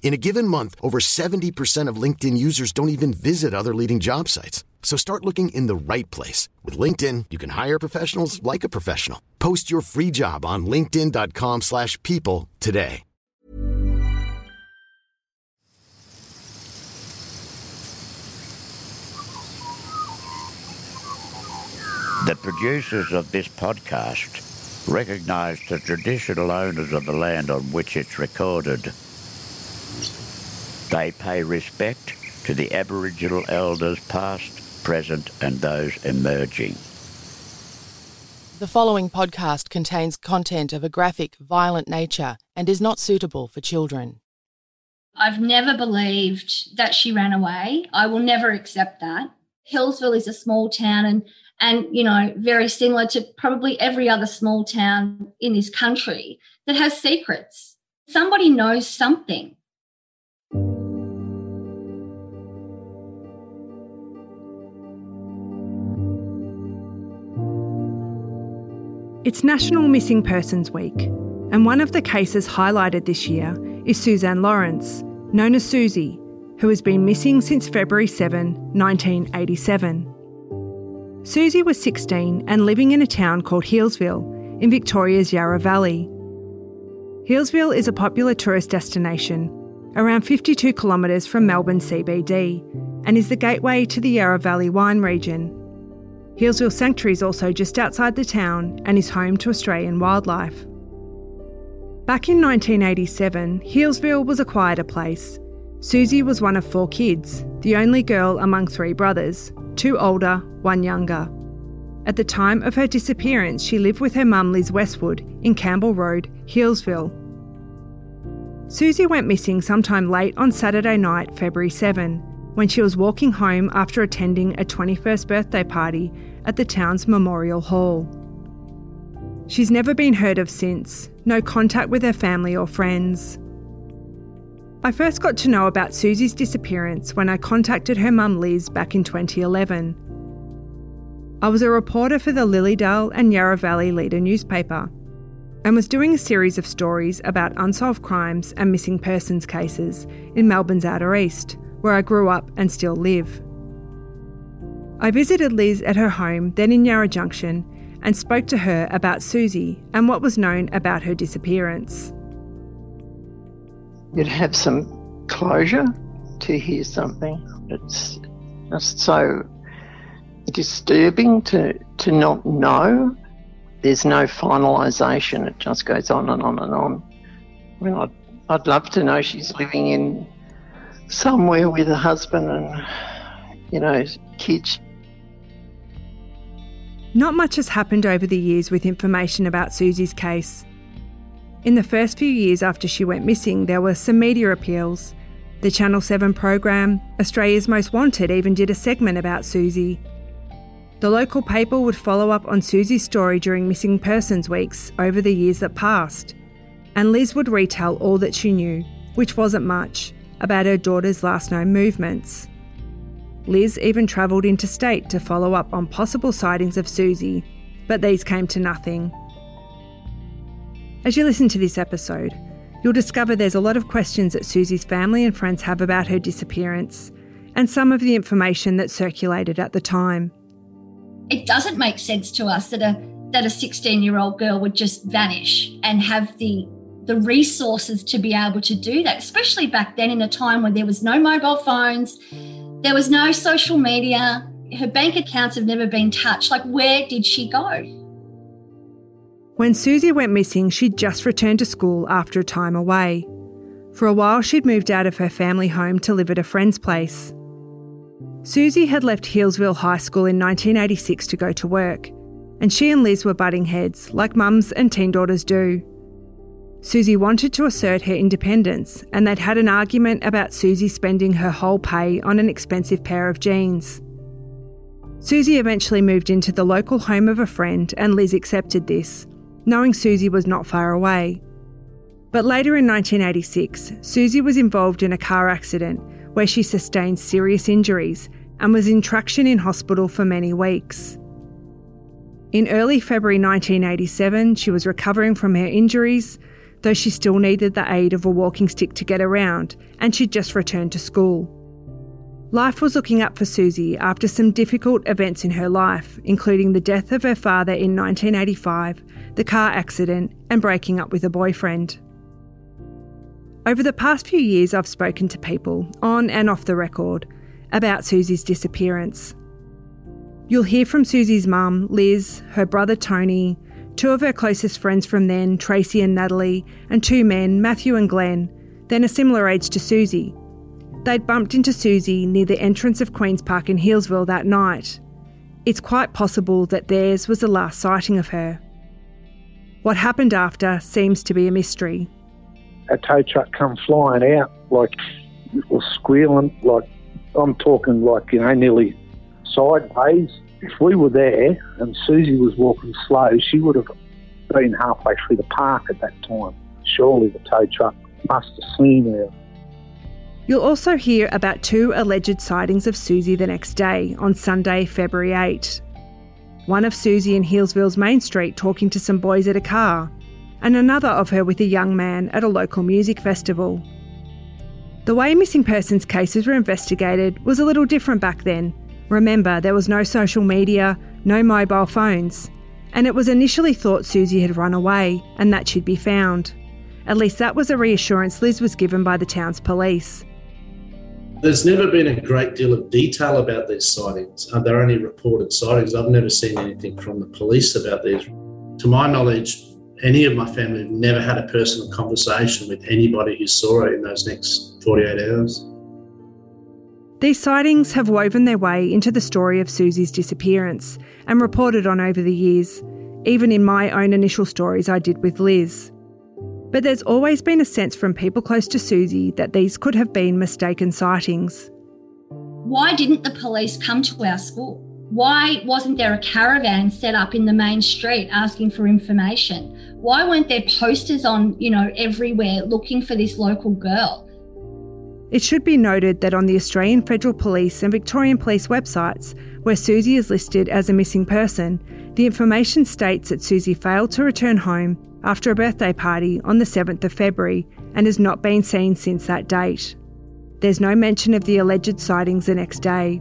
In a given month, over 70% of LinkedIn users don't even visit other leading job sites. So start looking in the right place. With LinkedIn, you can hire professionals like a professional. Post your free job on linkedin.com slash people today. The producers of this podcast recognize the traditional owners of the land on which it's recorded – they pay respect to the Aboriginal elders past, present, and those emerging. The following podcast contains content of a graphic, violent nature and is not suitable for children. I've never believed that she ran away. I will never accept that. Healesville is a small town and and you know very similar to probably every other small town in this country that has secrets. Somebody knows something. It's National Missing Persons Week, and one of the cases highlighted this year is Suzanne Lawrence, known as Susie, who has been missing since February 7, 1987. Susie was 16 and living in a town called Healesville in Victoria's Yarra Valley. Healesville is a popular tourist destination around 52 kilometres from Melbourne CBD and is the gateway to the Yarra Valley wine region. Healesville Sanctuary is also just outside the town and is home to Australian wildlife. Back in 1987, Healesville was a quieter place. Susie was one of four kids, the only girl among three brothers, two older, one younger. At the time of her disappearance, she lived with her mum Liz Westwood in Campbell Road, Healesville. Susie went missing sometime late on Saturday night, February 7, when she was walking home after attending a 21st birthday party at the town's Memorial Hall. She's never been heard of since, no contact with her family or friends. I first got to know about Susie's disappearance when I contacted her mum Liz back in 2011. I was a reporter for the Lilydale and Yarra Valley Leader newspaper and was doing a series of stories about unsolved crimes and missing persons cases in Melbourne's Outer East, where I grew up and still live. I visited Liz at her home, then in Yarra Junction, and spoke to her about Susie and what was known about her disappearance. You'd have some closure to hear something. It's just so disturbing to, to not know. There's no finalisation, it just goes on and on and on. I mean, I'd, I'd love to know she's living in somewhere with a husband and, you know, kids. Not much has happened over the years with information about Susie's case. In the first few years after she went missing, there were some media appeals. The Channel 7 program, Australia's Most Wanted, even did a segment about Susie. The local paper would follow up on Susie's story during Missing Persons Weeks over the years that passed, and Liz would retell all that she knew, which wasn't much, about her daughter's last known movements. Liz even travelled interstate to follow up on possible sightings of Susie, but these came to nothing. As you listen to this episode, you'll discover there's a lot of questions that Susie's family and friends have about her disappearance and some of the information that circulated at the time. It doesn't make sense to us that a that a 16 year old girl would just vanish and have the the resources to be able to do that, especially back then in a time when there was no mobile phones, there was no social media. Her bank accounts have never been touched. Like, where did she go? When Susie went missing, she'd just returned to school after a time away. For a while, she'd moved out of her family home to live at a friend's place. Susie had left Healesville High School in 1986 to go to work, and she and Liz were butting heads, like mums and teen daughters do. Susie wanted to assert her independence, and they'd had an argument about Susie spending her whole pay on an expensive pair of jeans. Susie eventually moved into the local home of a friend, and Liz accepted this, knowing Susie was not far away. But later in 1986, Susie was involved in a car accident where she sustained serious injuries and was in traction in hospital for many weeks. In early February 1987, she was recovering from her injuries though she still needed the aid of a walking stick to get around, and she'd just returned to school. Life was looking up for Susie after some difficult events in her life, including the death of her father in 1985, the car accident, and breaking up with a boyfriend. Over the past few years, I've spoken to people, on and off the record, about Susie's disappearance. You'll hear from Susie's mum, Liz, her brother Tony, two of her closest friends from then, Tracy and Natalie, and two men, Matthew and Glenn, then a similar age to Susie. They'd bumped into Susie near the entrance of Queen's Park in Healesville that night. It's quite possible that theirs was the last sighting of her. What happened after seems to be a mystery. A tow truck come flying out, like, was squealing, like, I'm talking like, you know, nearly sideways if we were there and Susie was walking slow, she would have been halfway through the park at that time. Surely the tow truck must have seen her. You'll also hear about two alleged sightings of Susie the next day, on Sunday, February 8. One of Susie in Healesville's Main Street talking to some boys at a car, and another of her with a young man at a local music festival. The way missing persons cases were investigated was a little different back then, Remember, there was no social media, no mobile phones, and it was initially thought Susie had run away and that she'd be found. At least that was a reassurance Liz was given by the town's police. There's never been a great deal of detail about these sightings. They're only reported sightings. I've never seen anything from the police about these. To my knowledge, any of my family have never had a personal conversation with anybody who saw her in those next 48 hours. These sightings have woven their way into the story of Susie's disappearance and reported on over the years, even in my own initial stories I did with Liz. But there's always been a sense from people close to Susie that these could have been mistaken sightings. Why didn't the police come to our school? Why wasn't there a caravan set up in the main street asking for information? Why weren't there posters on, you know, everywhere looking for this local girl? It should be noted that on the Australian Federal Police and Victorian Police websites, where Susie is listed as a missing person, the information states that Susie failed to return home after a birthday party on the 7th of February and has not been seen since that date. There's no mention of the alleged sightings the next day.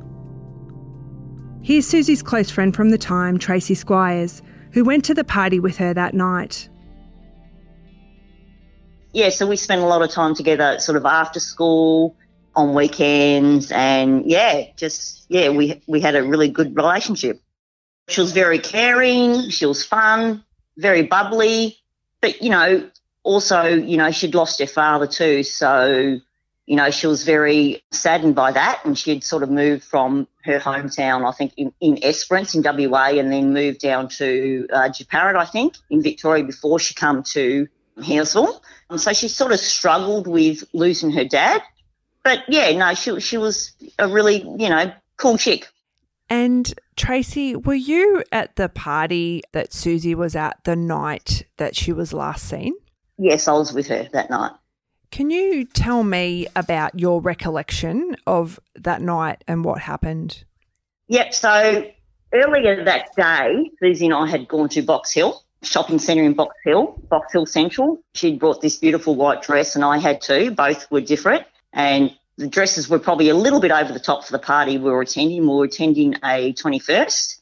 Here's Susie's close friend from the time, Tracy Squires, who went to the party with her that night. Yeah, so we spent a lot of time together, sort of after school, on weekends, and yeah, just yeah, we we had a really good relationship. She was very caring, she was fun, very bubbly, but you know, also you know she'd lost her father too, so you know, she was very saddened by that and she'd sort of moved from her hometown, I think, in, in Esperance in WA and then moved down to uh, I think, in Victoria before she come to Healesville. And um, so she sort of struggled with losing her dad. But yeah, no, she, she was a really, you know, cool chick. And Tracy, were you at the party that Susie was at the night that she was last seen? Yes, I was with her that night. Can you tell me about your recollection of that night and what happened? Yep. So earlier that day, Susie and I had gone to Box Hill shopping centre in Box Hill, Box Hill Central. She'd brought this beautiful white dress, and I had too. Both were different, and the dresses were probably a little bit over the top for the party we were attending. We were attending a 21st,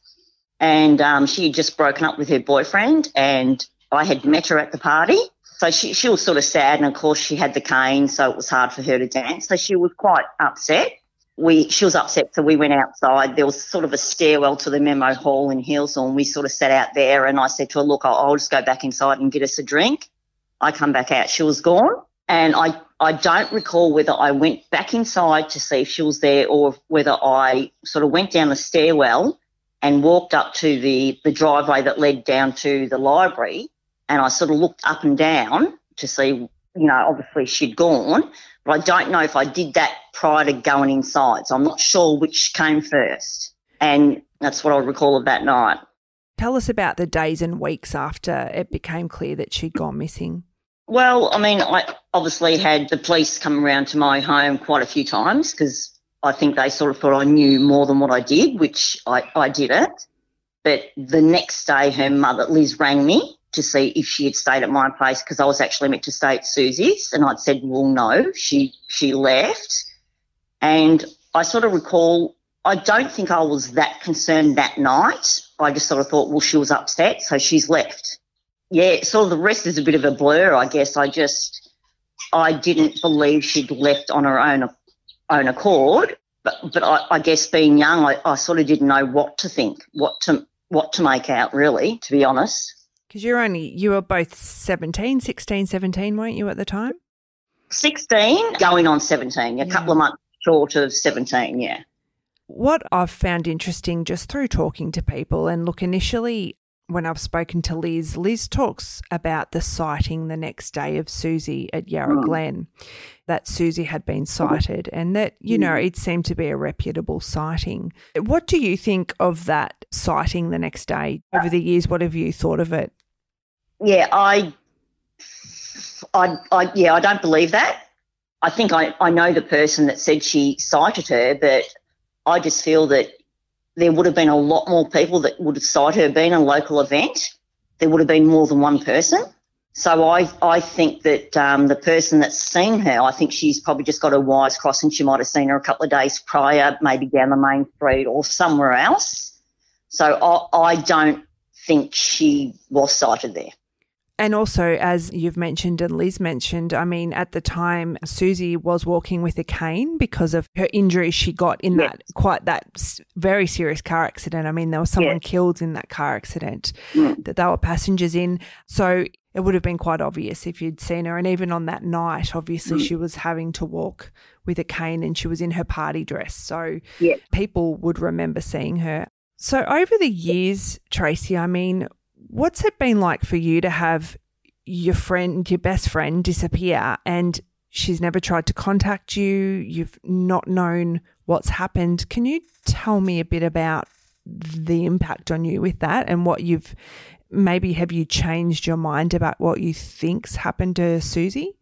and um, she had just broken up with her boyfriend, and I had met her at the party. So she, she was sort of sad, and of course she had the cane, so it was hard for her to dance. So she was quite upset. We she was upset, so we went outside. There was sort of a stairwell to the memo hall in Healesville, and we sort of sat out there. And I said to her, "Look, I'll, I'll just go back inside and get us a drink." I come back out, she was gone, and I I don't recall whether I went back inside to see if she was there or whether I sort of went down the stairwell and walked up to the the driveway that led down to the library and I sort of looked up and down to see, you know, obviously she'd gone, but I don't know if I did that prior to going inside. So I'm not sure which came first. And that's what I recall of that night. Tell us about the days and weeks after it became clear that she'd gone missing. Well, I mean, I obviously had the police come around to my home quite a few times because I think they sort of thought I knew more than what I did, which I, I didn't. But the next day, her mother, Liz, rang me to see if she had stayed at my place because I was actually meant to stay at Susie's, and I'd said, "Well, no, she she left." And I sort of recall, I don't think I was that concerned that night. I just sort of thought, well, she was upset, so she's left. Yeah, sort of the rest is a bit of a blur, I guess. I just, I didn't believe she'd left on her own own accord. But, but I, I guess being young, I, I sort of didn't know what to think, what to what to make out, really, to be honest. Because you're only, you were both 17, 16, 17, weren't you at the time? 16, going on 17, a yeah. couple of months short of 17, yeah. What I've found interesting just through talking to people, and look, initially when I've spoken to Liz, Liz talks about the sighting the next day of Susie at Yarra mm. Glen, that Susie had been sighted and that, you know, it seemed to be a reputable sighting. What do you think of that sighting the next day? Over the years, what have you thought of it? Yeah, I, I, I yeah, I don't believe that. I think I, I know the person that said she sighted her, but I just feel that there would have been a lot more people that would have sighted her being a local event. There would have been more than one person. So I, I think that um, the person that's seen her, I think she's probably just got her wires crossed and she might have seen her a couple of days prior, maybe down the main street or somewhere else. So I, I don't think she was sighted there. And also, as you've mentioned and Liz mentioned, I mean, at the time, Susie was walking with a cane because of her injuries she got in yes. that quite that very serious car accident. I mean, there was someone yes. killed in that car accident mm. that they were passengers in. So it would have been quite obvious if you'd seen her. And even on that night, obviously, mm. she was having to walk with a cane and she was in her party dress. So yes. people would remember seeing her. So over the years, Tracy, I mean, What's it been like for you to have your friend, your best friend, disappear and she's never tried to contact you? You've not known what's happened. Can you tell me a bit about the impact on you with that and what you've maybe have you changed your mind about what you think's happened to Susie?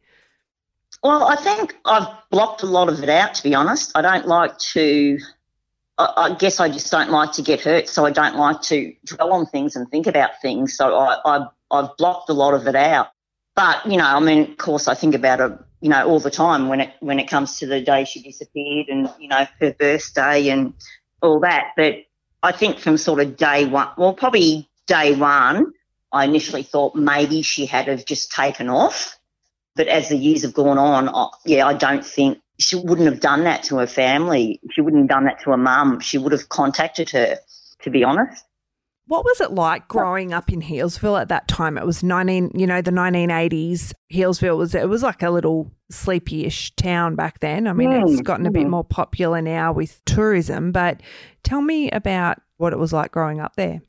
Well, I think I've blocked a lot of it out, to be honest. I don't like to, I, guess I just don't like to get hurt, so I don't like to dwell on things and think about things. So I, I, I've blocked a lot of it out. But, you know, I mean, of course, I think about it, you know, all the time when it when it comes to the day she disappeared and, you know, her birthday and all that. But I think from sort of day one, well, probably day one, I initially thought maybe she had have just taken off. But as the years have gone on, I, yeah, I don't think she wouldn't have done that to her family. She wouldn't have done that to her mum. She would have contacted her, to be honest. What was it like growing up in Healesville at that time? It was nineteen, you know, the nineteen eighties. Healesville was it was like a little sleepy-ish town back then. I mean, mm, it's gotten a bit mm. more popular now with tourism. But tell me about what it was like growing up there.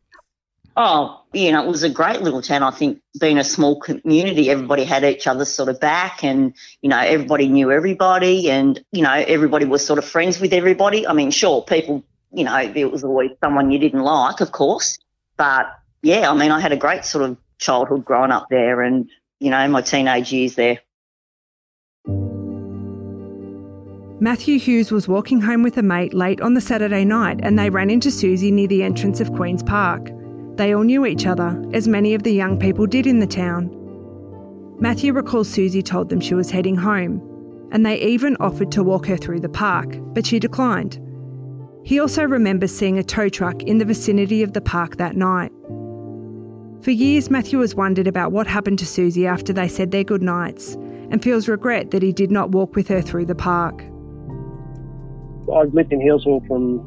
Oh, you know, it was a great little town. I think being a small community, everybody had each other's sort of back and, you know, everybody knew everybody and, you know, everybody was sort of friends with everybody. I mean, sure, people, you know, there was always someone you didn't like, of course. But yeah, I mean, I had a great sort of childhood growing up there and, you know, my teenage years there. Matthew Hughes was walking home with a mate late on the Saturday night and they ran into Susie near the entrance of Queen's Park. They all knew each other, as many of the young people did in the town. Matthew recalls Susie told them she was heading home, and they even offered to walk her through the park, but she declined. He also remembers seeing a tow truck in the vicinity of the park that night. For years, Matthew has wondered about what happened to Susie after they said their goodnights and feels regret that he did not walk with her through the park. I've lived in Healesville from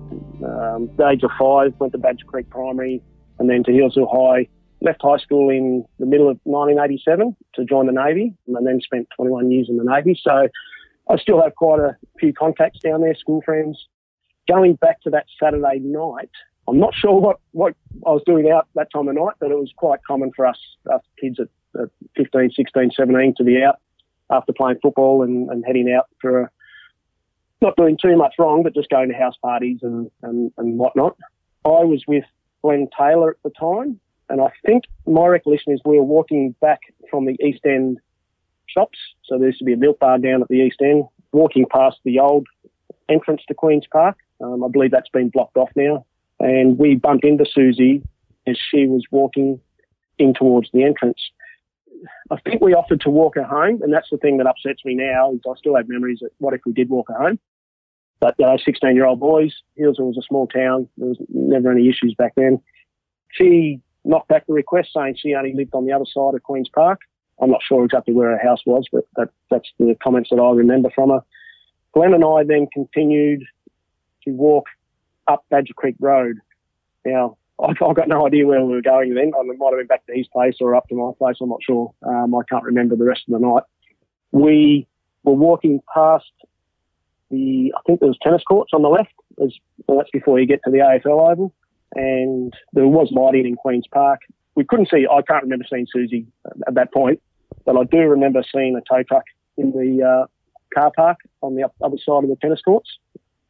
um, the age of five, went to Badger Creek Primary, and then to Healesville High. Left high school in the middle of 1987 to join the Navy, and then spent 21 years in the Navy. So I still have quite a few contacts down there, school friends. Going back to that Saturday night, I'm not sure what, what I was doing out that time of night, but it was quite common for us, us kids at, at 15, 16, 17 to be out after playing football and, and heading out for a, not doing too much wrong, but just going to house parties and, and, and whatnot. I was with Glenn Taylor at the time. And I think my recollection is we were walking back from the East End shops. So there used to be a milk bar down at the East End, walking past the old entrance to Queen's Park. Um, I believe that's been blocked off now. And we bumped into Susie as she was walking in towards the entrance. I think we offered to walk her home, and that's the thing that upsets me now. Is I still have memories of what if we did walk her home? But uh, 16 year old boys, Healesville was a small town. There was never any issues back then. She knocked back the request saying she only lived on the other side of Queen's Park. I'm not sure exactly where her house was, but that, that's the comments that I remember from her. Glenn and I then continued to walk up Badger Creek Road. Now, I've, I've got no idea where we were going then. I might have been back to his place or up to my place. I'm not sure. Um, I can't remember the rest of the night. We were walking past the I think there was tennis courts on the left. As, well, that's before you get to the AFL Oval, and there was lighting in Queens Park. We couldn't see. I can't remember seeing Susie at that point, but I do remember seeing a tow truck in the uh, car park on the other side of the tennis courts.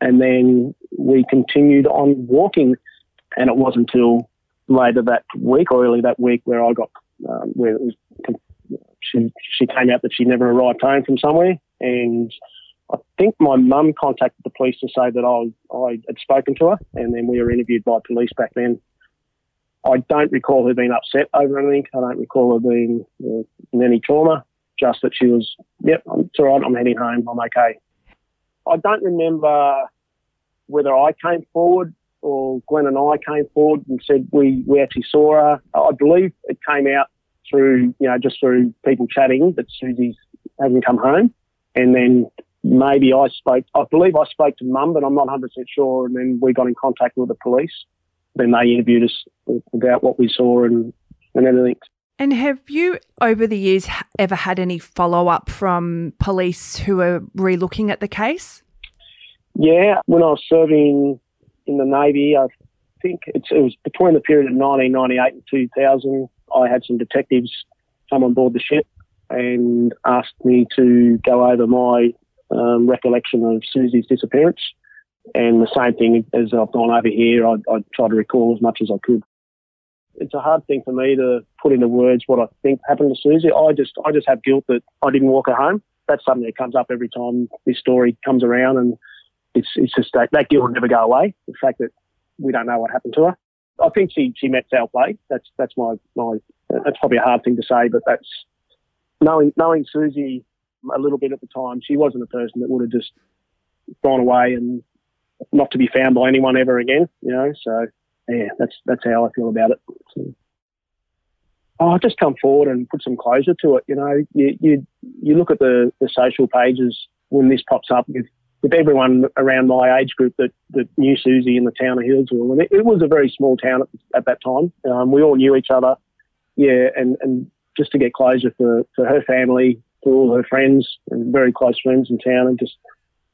And then we continued on walking, and it wasn't until later that week or early that week where I got um, where it was, she she came out that she never arrived home from somewhere, and I think my mum contacted the police to say that I, I had spoken to her, and then we were interviewed by police back then. I don't recall her being upset over anything. I don't recall her being in any trauma. Just that she was, yep, it's all right. I'm heading home. I'm okay. I don't remember whether I came forward or Glenn and I came forward and said we, we actually saw her. I believe it came out through, you know, just through people chatting that Susie hasn't come home. And then maybe I spoke, I believe I spoke to mum, but I'm not 100% sure. And then we got in contact with the police. Then they interviewed us about what we saw and, and everything. And have you, over the years, ever had any follow up from police who are re-looking at the case? Yeah, when I was serving in the Navy, I think it was between the period of 1998 and 2000. I had some detectives come on board the ship and asked me to go over my um, recollection of Susie's disappearance. And the same thing as I've gone over here, I, I try to recall as much as I could. It's a hard thing for me to put into words what I think happened to Susie. I just, I just have guilt that I didn't walk her home. that's something that comes up every time this story comes around, and it's it's just that that guilt will never go away. The fact that we don't know what happened to her. I think she she met foul play. That's that's my my that's probably a hard thing to say, but that's knowing knowing Susie a little bit at the time. She wasn't a person that would have just gone away and not to be found by anyone ever again. You know, so yeah, that's that's how I feel about it. So, oh, just come forward and put some closure to it. You know, you you, you look at the, the social pages when this pops up with, with everyone around my age group that, that knew Susie in the town of Healesville. And it, it was a very small town at, at that time. Um, we all knew each other. Yeah, and, and just to get closure for, for her family, for all her friends and very close friends in town, and just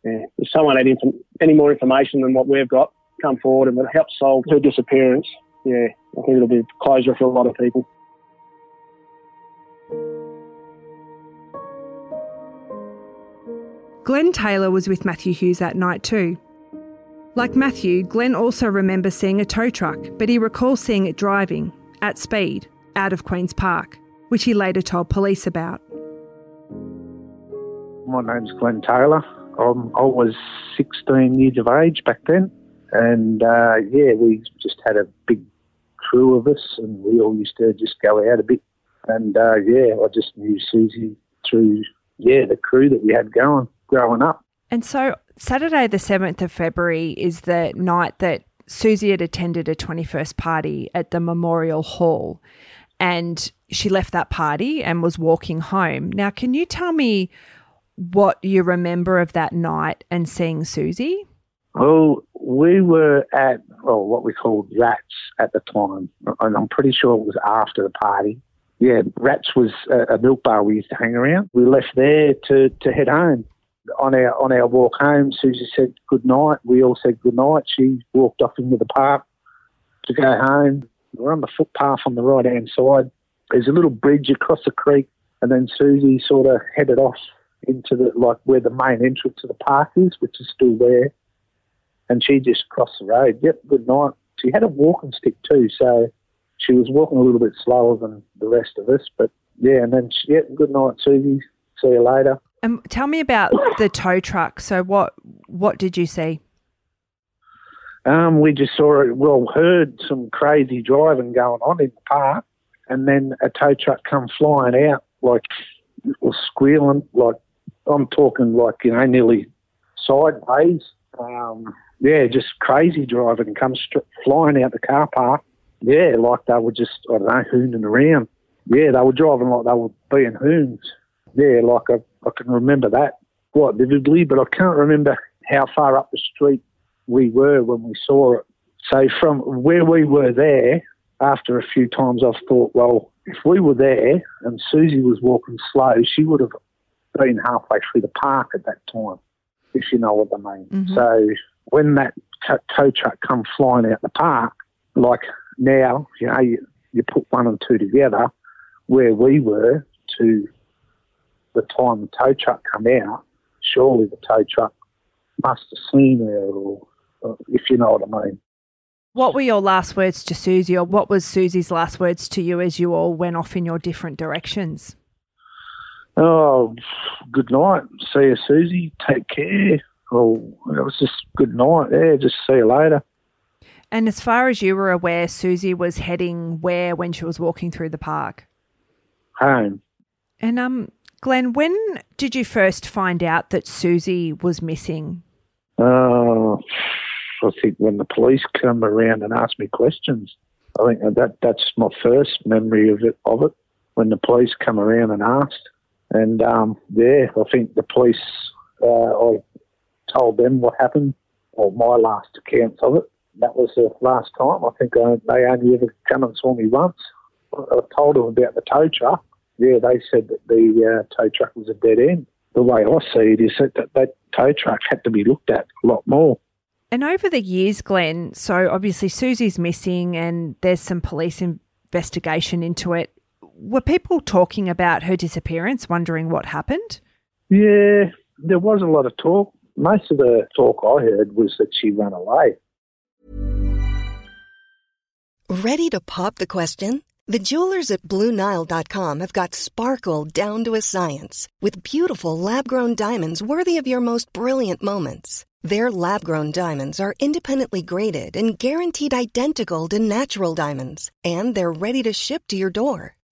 yeah, if someone had inf- any more information than what we've got, come forward and would help solve her disappearance. Yeah, I think it'll be closure for a lot of people. Glenn Taylor was with Matthew Hughes that night too. Like Matthew, Glenn also remembers seeing a tow truck, but he recalls seeing it driving, at speed, out of Queen's Park, which he later told police about. My name's Glenn Taylor. I was 16 years of age back then, and uh, yeah, we just had a big crew of us, and we all used to just go out a bit. And uh, yeah, I just knew Susie through yeah the crew that we had going growing up. And so Saturday, the 7th of February, is the night that Susie had attended a 21st party at the Memorial Hall. And she left that party and was walking home. Now, can you tell me what you remember of that night and seeing Susie? Well, we were at well, what we called Rats at the time, and I'm pretty sure it was after the party. Yeah, Rats was a, a milk bar we used to hang around. We left there to, to head home. On our on our walk home, Susie said good night. We all said good night. She walked off into the park to go home. We're on the footpath on the right hand side. There's a little bridge across the creek, and then Susie sort of headed off into the like where the main entrance to the park is, which is still there. And she just crossed the road. Yep, good night. She had a walking stick too, so she was walking a little bit slower than the rest of us. But yeah, and then she, yep, good night, Susie. See you later. And tell me about the tow truck. So what what did you see? Um, we just saw it. Well, heard some crazy driving going on in the park, and then a tow truck come flying out like was squealing like I'm talking like you know nearly sideways. Um, yeah, just crazy driving, comes st- flying out the car park. Yeah, like they were just I don't know hooning around. Yeah, they were driving like they were being hoons. Yeah, like I, I can remember that quite vividly, but I can't remember how far up the street we were when we saw it. So from where we were there, after a few times, I've thought, well, if we were there and Susie was walking slow, she would have been halfway through the park at that time, if you know what I mean. Mm-hmm. So when that tow truck come flying out the park, like now, you know, you, you put one and two together, where we were to the time the tow truck come out, surely the tow truck must have seen her, or, or if you know what I mean. What were your last words to Susie, or what was Susie's last words to you as you all went off in your different directions? Oh, good night. See you, Susie. Take care. Oh, it was just good night. Yeah, just see you later. And as far as you were aware, Susie was heading where when she was walking through the park? Home. And um, Glenn, when did you first find out that Susie was missing? Oh, uh, I think when the police come around and ask me questions, I think that that's my first memory of it. Of it, when the police come around and asked, and um, yeah, I think the police. Uh, I told them what happened, or my last accounts of it. That was the last time. I think uh, they only ever come and saw me once. I told them about the tow truck. Yeah, they said that the uh, tow truck was a dead end. The way I see it is that, that that tow truck had to be looked at a lot more. And over the years, Glenn, so obviously Susie's missing and there's some police investigation into it. Were people talking about her disappearance, wondering what happened? Yeah, there was a lot of talk. Most of the talk I heard was that she ran away. Ready to pop the question? The jewelers at BlueNile.com have got sparkle down to a science with beautiful lab grown diamonds worthy of your most brilliant moments. Their lab grown diamonds are independently graded and guaranteed identical to natural diamonds, and they're ready to ship to your door.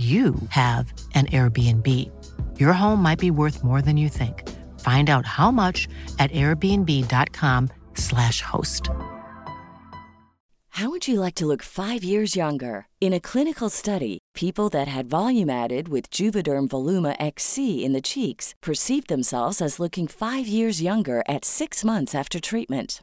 you have an Airbnb. Your home might be worth more than you think. Find out how much at airbnb.com/slash host. How would you like to look five years younger? In a clinical study, people that had volume added with Juvederm Voluma XC in the cheeks perceived themselves as looking five years younger at six months after treatment.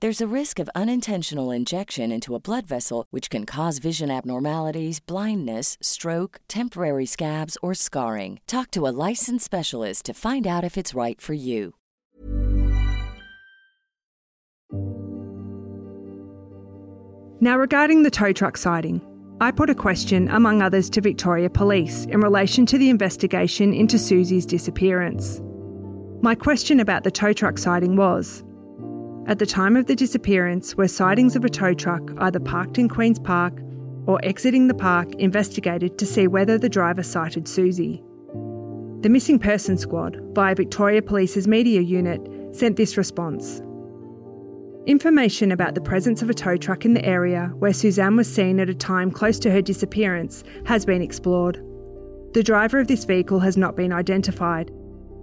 There's a risk of unintentional injection into a blood vessel, which can cause vision abnormalities, blindness, stroke, temporary scabs, or scarring. Talk to a licensed specialist to find out if it's right for you. Now, regarding the tow truck sighting, I put a question, among others, to Victoria Police in relation to the investigation into Susie's disappearance. My question about the tow truck sighting was At the time of the disappearance, were sightings of a tow truck either parked in Queen's Park or exiting the park investigated to see whether the driver sighted Susie? The Missing Person Squad, via Victoria Police's media unit, sent this response. Information about the presence of a tow truck in the area where Suzanne was seen at a time close to her disappearance has been explored. The driver of this vehicle has not been identified.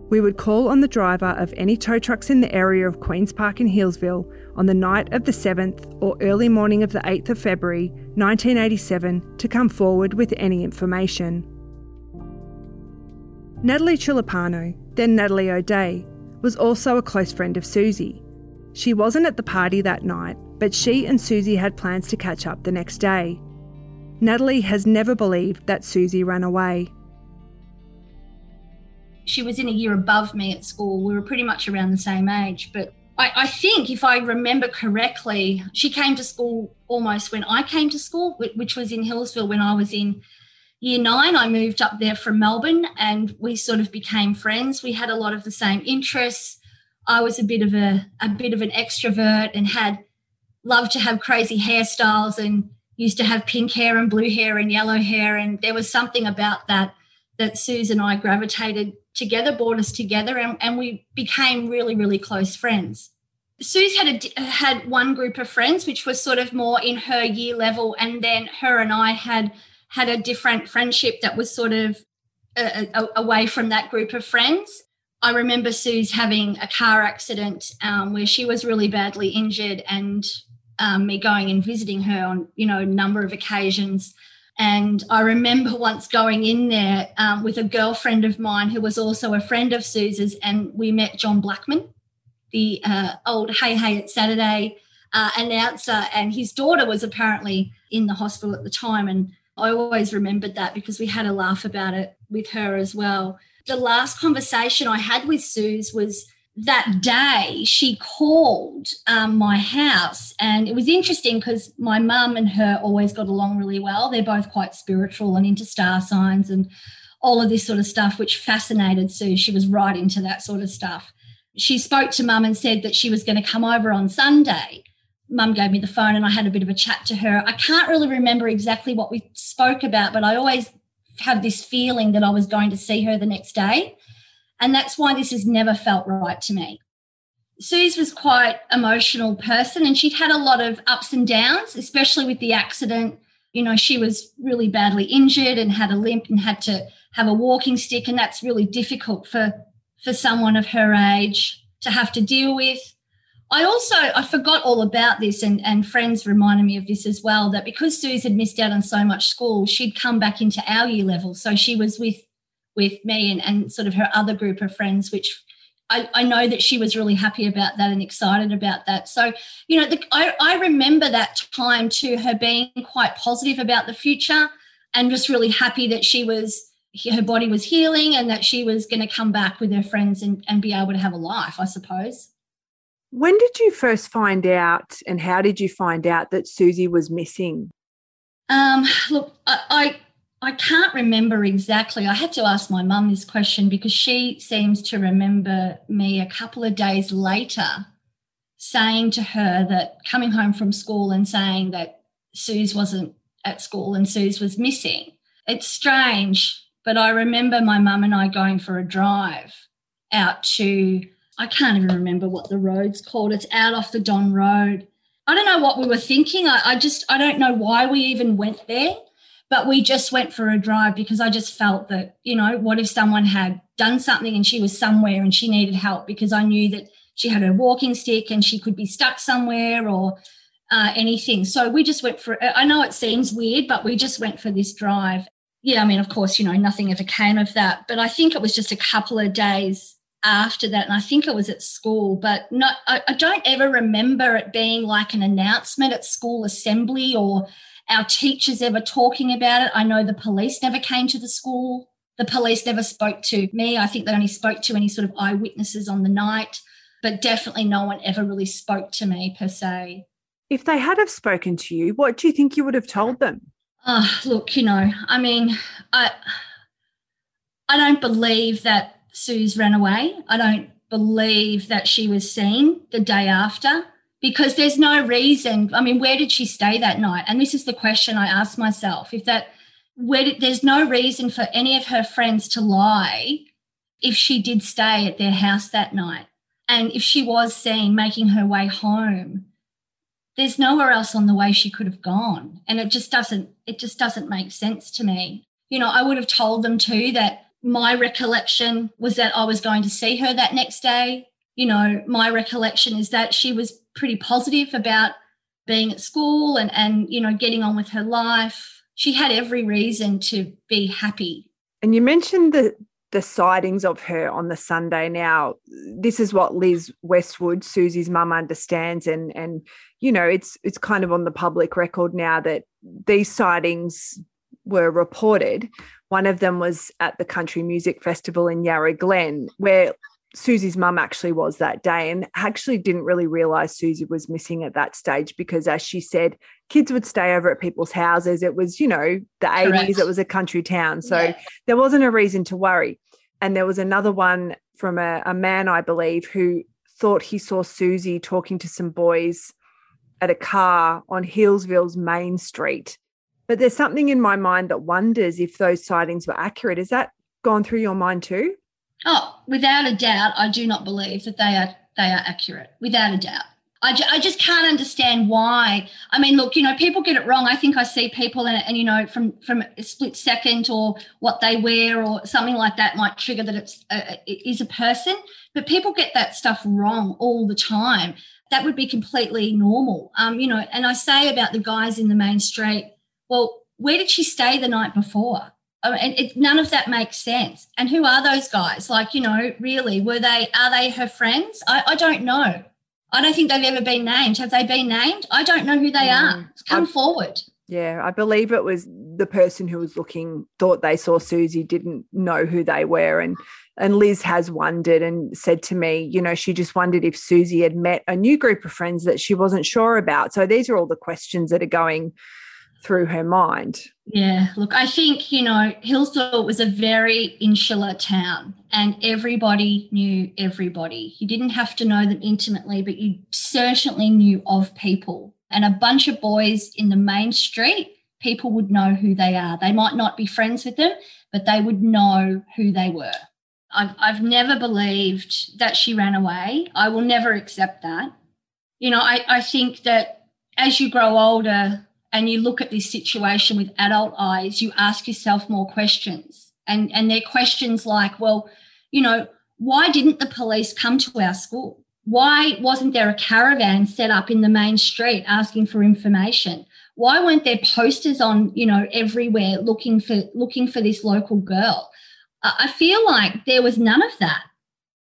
We would call on the driver of any tow trucks in the area of Queen's Park in Healesville on the night of the 7th or early morning of the 8th of February 1987 to come forward with any information. Natalie Chilipano, then Natalie O'Day, was also a close friend of Susie. She wasn't at the party that night, but she and Susie had plans to catch up the next day. Natalie has never believed that Susie ran away. She was in a year above me at school. We were pretty much around the same age. But I, I think, if I remember correctly, she came to school almost when I came to school, which was in Healesville when I was in year nine. I moved up there from Melbourne and we sort of became friends. We had a lot of the same interests I was a bit of a a bit of an extrovert and had loved to have crazy hairstyles and used to have pink hair and blue hair and yellow hair and there was something about that that Suze and I gravitated together, brought us together, and, and we became really, really close friends. Suze had a, had one group of friends, which was sort of more in her year level, and then her and I had had a different friendship that was sort of uh, away from that group of friends. I remember Suze having a car accident um, where she was really badly injured, and um, me going and visiting her on you know a number of occasions. And I remember once going in there um, with a girlfriend of mine who was also a friend of Suze's, and we met John Blackman, the uh, old Hey Hey It's Saturday uh, announcer, and his daughter was apparently in the hospital at the time. And I always remembered that because we had a laugh about it with her as well the last conversation I had with Suze was that day she called um, my house. And it was interesting because my mum and her always got along really well. They're both quite spiritual and into star signs and all of this sort of stuff which fascinated sue. She was right into that sort of stuff. She spoke to mum and said that she was going to come over on sunday. Mum gave me the phone and I had a bit of a chat to her. I can't really remember exactly what we spoke about, but I always have this feeling that I was going to see her the next day. And that's why this has never felt right to me. Suze was quite emotional person and she'd had a lot of ups and downs, especially with the accident. You know, she was really badly injured and had a limp and had to have a walking stick. And that's really difficult for, for someone of her age to have to deal with. I also I forgot all about this, and, and friends reminded me of this as well. That because Suze had missed out on so much school, she'd come back into our year level. So she was with with me and, and sort of her other group of friends, which I, I know that she was really happy about that and excited about that. So, you know, the, I, I remember that time to her being quite positive about the future and just really happy that she was her body was healing and that she was going to come back with her friends and, and be able to have a life, I suppose. When did you first find out, and how did you find out that Susie was missing? Um, look, I, I I can't remember exactly. I had to ask my mum this question because she seems to remember me a couple of days later saying to her that coming home from school and saying that Suze wasn't at school and Suze was missing. It's strange, but I remember my mum and I going for a drive out to I can't even remember what the road's called. It's out off the Don Road. I don't know what we were thinking. I, I just, I don't know why we even went there, but we just went for a drive because I just felt that, you know, what if someone had done something and she was somewhere and she needed help because I knew that she had her walking stick and she could be stuck somewhere or uh, anything. So we just went for, I know it seems weird, but we just went for this drive. Yeah, I mean, of course, you know, nothing ever came of that, but I think it was just a couple of days after that, and I think it was at school, but not, I, I don't ever remember it being like an announcement at school assembly or our teachers ever talking about it. I know the police never came to the school. The police never spoke to me. I think they only spoke to any sort of eyewitnesses on the night, but definitely no one ever really spoke to me per se. If they had have spoken to you, what do you think you would have told them? Oh, look, you know, I mean, I I don't believe that Suze ran away. I don't believe that she was seen the day after because there's no reason. I mean, where did she stay that night? And this is the question I ask myself: if that where did, there's no reason for any of her friends to lie if she did stay at their house that night, and if she was seen making her way home, there's nowhere else on the way she could have gone, and it just doesn't it just doesn't make sense to me. You know, I would have told them too that my recollection was that I was going to see her that next day. You know, my recollection is that she was pretty positive about being at school and, and you know, getting on with her life. She had every reason to be happy. And you mentioned the the sightings of her on the Sunday. Now, this is what Liz Westwood, Susie's mum, understands, and and you know, it's it's kind of on the public record now that these sightings were reported. One of them was at the Country Music Festival in Yarra Glen, where Susie's mum actually was that day and actually didn't really realize Susie was missing at that stage because, as she said, kids would stay over at people's houses. It was, you know, the Correct. 80s, it was a country town. So yeah. there wasn't a reason to worry. And there was another one from a, a man, I believe, who thought he saw Susie talking to some boys at a car on Healesville's main street but there's something in my mind that wonders if those sightings were accurate. Has that gone through your mind too? Oh, without a doubt, I do not believe that they are they are accurate. Without a doubt. I, ju- I just can't understand why. I mean, look, you know, people get it wrong. I think I see people and, and you know, from from a split second or what they wear or something like that might trigger that it's a, it is a person. But people get that stuff wrong all the time. That would be completely normal. Um, you know, and I say about the guys in the main street well, where did she stay the night before? Oh, and it, none of that makes sense. And who are those guys? Like, you know, really, were they, are they her friends? I, I don't know. I don't think they've ever been named. Have they been named? I don't know who they mm, are. Come I, forward. Yeah, I believe it was the person who was looking thought they saw Susie, didn't know who they were. And and Liz has wondered and said to me, you know, she just wondered if Susie had met a new group of friends that she wasn't sure about. So these are all the questions that are going through her mind. Yeah, look, I think, you know, Healesville was a very insular town and everybody knew everybody. You didn't have to know them intimately, but you certainly knew of people. And a bunch of boys in the main street, people would know who they are. They might not be friends with them, but they would know who they were. I've, I've never believed that she ran away. I will never accept that. You know, I, I think that as you grow older, and you look at this situation with adult eyes, you ask yourself more questions. And, and they're questions like, well, you know, why didn't the police come to our school? Why wasn't there a caravan set up in the main street asking for information? Why weren't there posters on, you know, everywhere looking for looking for this local girl? I feel like there was none of that.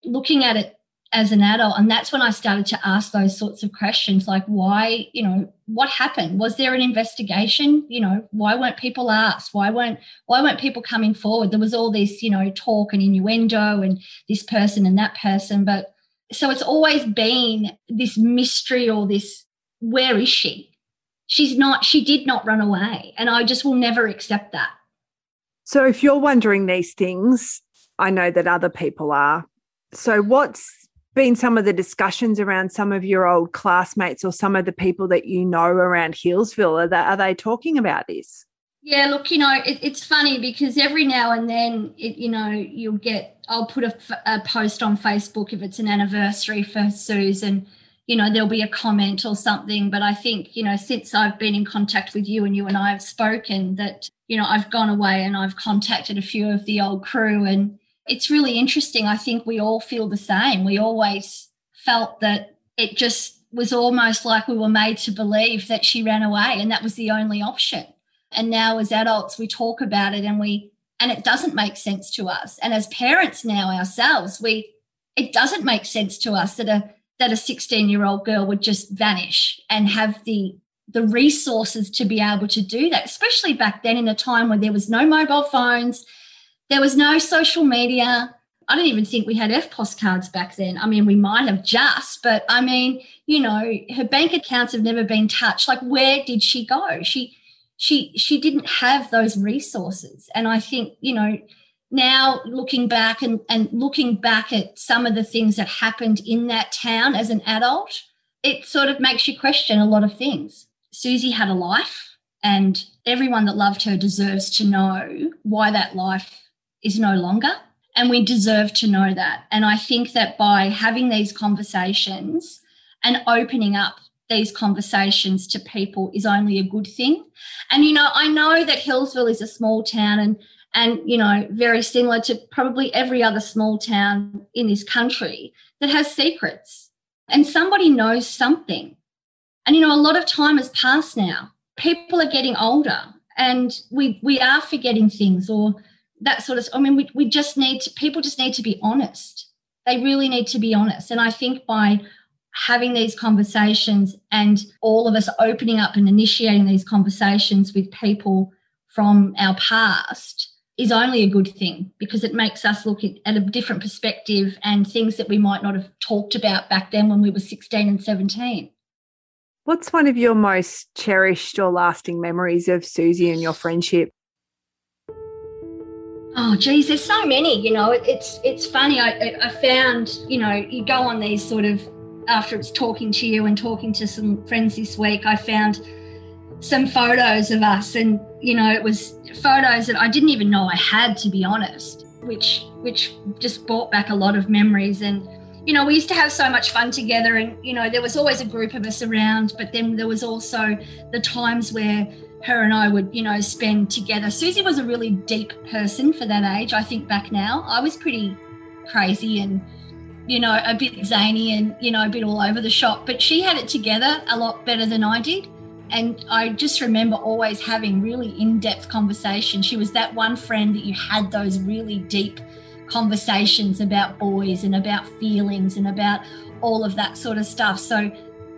Looking at it as an adult and that's when i started to ask those sorts of questions like why you know what happened? Was there an investigation? You know why weren't people asked? Why weren't why weren't people coming forward? There was all this you know talk and innuendo and this person and that person but so it's always been this mystery or this where is she? She's not she did not run away and i just will never accept that. So if you're wondering these things i know that other people are. So what's been some of the discussions around some of your old classmates or some of the people that you know around Healesville? Are they, are they talking about this? Yeah, look, you know, it, it's funny because every now and then, it, you know, you'll get, I'll put a, a post on Facebook if it's an anniversary for Susan, you know, there'll be a comment or something. But I think, you know, since I've been in contact with you and you and I have spoken, that, you know, I've gone away and I've contacted a few of the old crew and, it's really interesting. I think we all feel the same. We always felt that it just was almost like we were made to believe that she ran away and that was the only option. And now as adults, we talk about it and we, and it doesn't make sense to us. And as parents now ourselves, we, it doesn't make sense to us that a, that a 16 year old girl would just vanish and have the the resources to be able to do that especially back then in a time when there was no mobile phones there was no social media. I don't even think we had EFTPOS cards back then. I mean, we might have just, but I mean, you know, her bank accounts have never been touched. Like, where did she go? She, she, she didn't have those resources. And I think, you know, now looking back and, and looking back at some of the things that happened in that town as an adult, it sort of makes you question a lot of things. Susie had a life, and everyone that loved her deserves to know why that life is no longer. And we deserve to know that. And I think that by having these conversations and opening up these conversations to people is only a good thing. And, you know, I know that Healesville is a small town and, and, you know, very similar to probably every other small town in this country that has secrets. And somebody knows something. And, you know, a lot of time has passed now. People are getting older and we, we are forgetting things or that sort of i mean we, we just need to people just need to be honest. They really need to be honest. And i think by having these conversations and all of us opening up and initiating these conversations with people from our past is only a good thing because it makes us look at a different perspective and things that we might not have talked about back then when we were 16 and 17 What's one of your most cherished or lasting memories of Susie and your friendship? Oh, geez, there's so many. You know, it's it's funny. I I found you know you go on these sort of after it's talking to you and talking to some friends this week. I found some photos of us, and you know, it was photos that I didn't even know I had, to be honest. Which which just brought back a lot of memories and you know, we used to have so much fun together, and you know, there was always a group of us around. But then there was also the times where her and I would, you know, spend together. Susie was a really deep person for that age. I think back now, I was pretty crazy and, you know, a bit zany and, you know, a bit all over the shop, but she had it together a lot better than I did. And I just remember always having really in depth conversations. She was that one friend that you had those really deep conversations about boys and about feelings and about all of that sort of stuff. So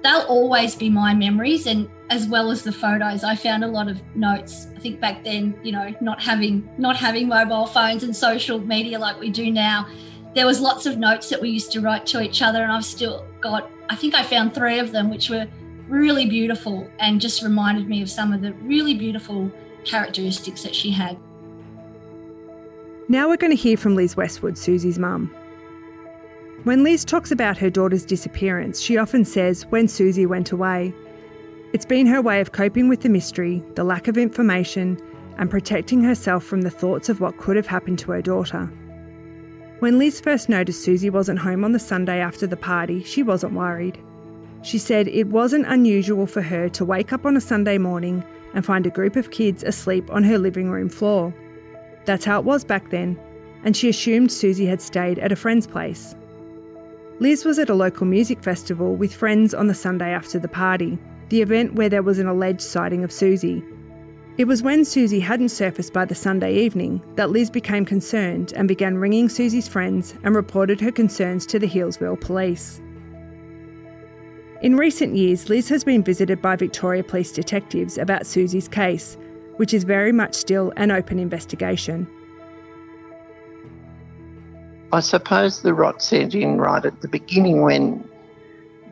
they'll always be my memories and as well as the photos i found a lot of notes i think back then you know not having not having mobile phones and social media like we do now there was lots of notes that we used to write to each other and i've still got i think i found three of them which were really beautiful and just reminded me of some of the really beautiful characteristics that she had. Now we're going to hear from Liz Westwood, Susie's mum. When Liz talks about her daughter's disappearance, she often says when Susie went away. It's been her way of coping with the mystery, the lack of information, and protecting herself from the thoughts of what could have happened to her daughter. When Liz first noticed Susie wasn't home on the Sunday after the party, she wasn't worried. She said it wasn't unusual for her to wake up on a Sunday morning and find a group of kids asleep on her living room floor. That's how it was back then, and she assumed Susie had stayed at a friend's place. Liz was at a local music festival with friends on the Sunday after the party, the event where there was an alleged sighting of Susie. It was when Susie hadn't surfaced by the Sunday evening that Liz became concerned and began ringing Susie's friends and reported her concerns to the Healesville police. In recent years, Liz has been visited by Victoria Police detectives about Susie's case, which is very much still an open investigation. I suppose the rot set in right at the beginning when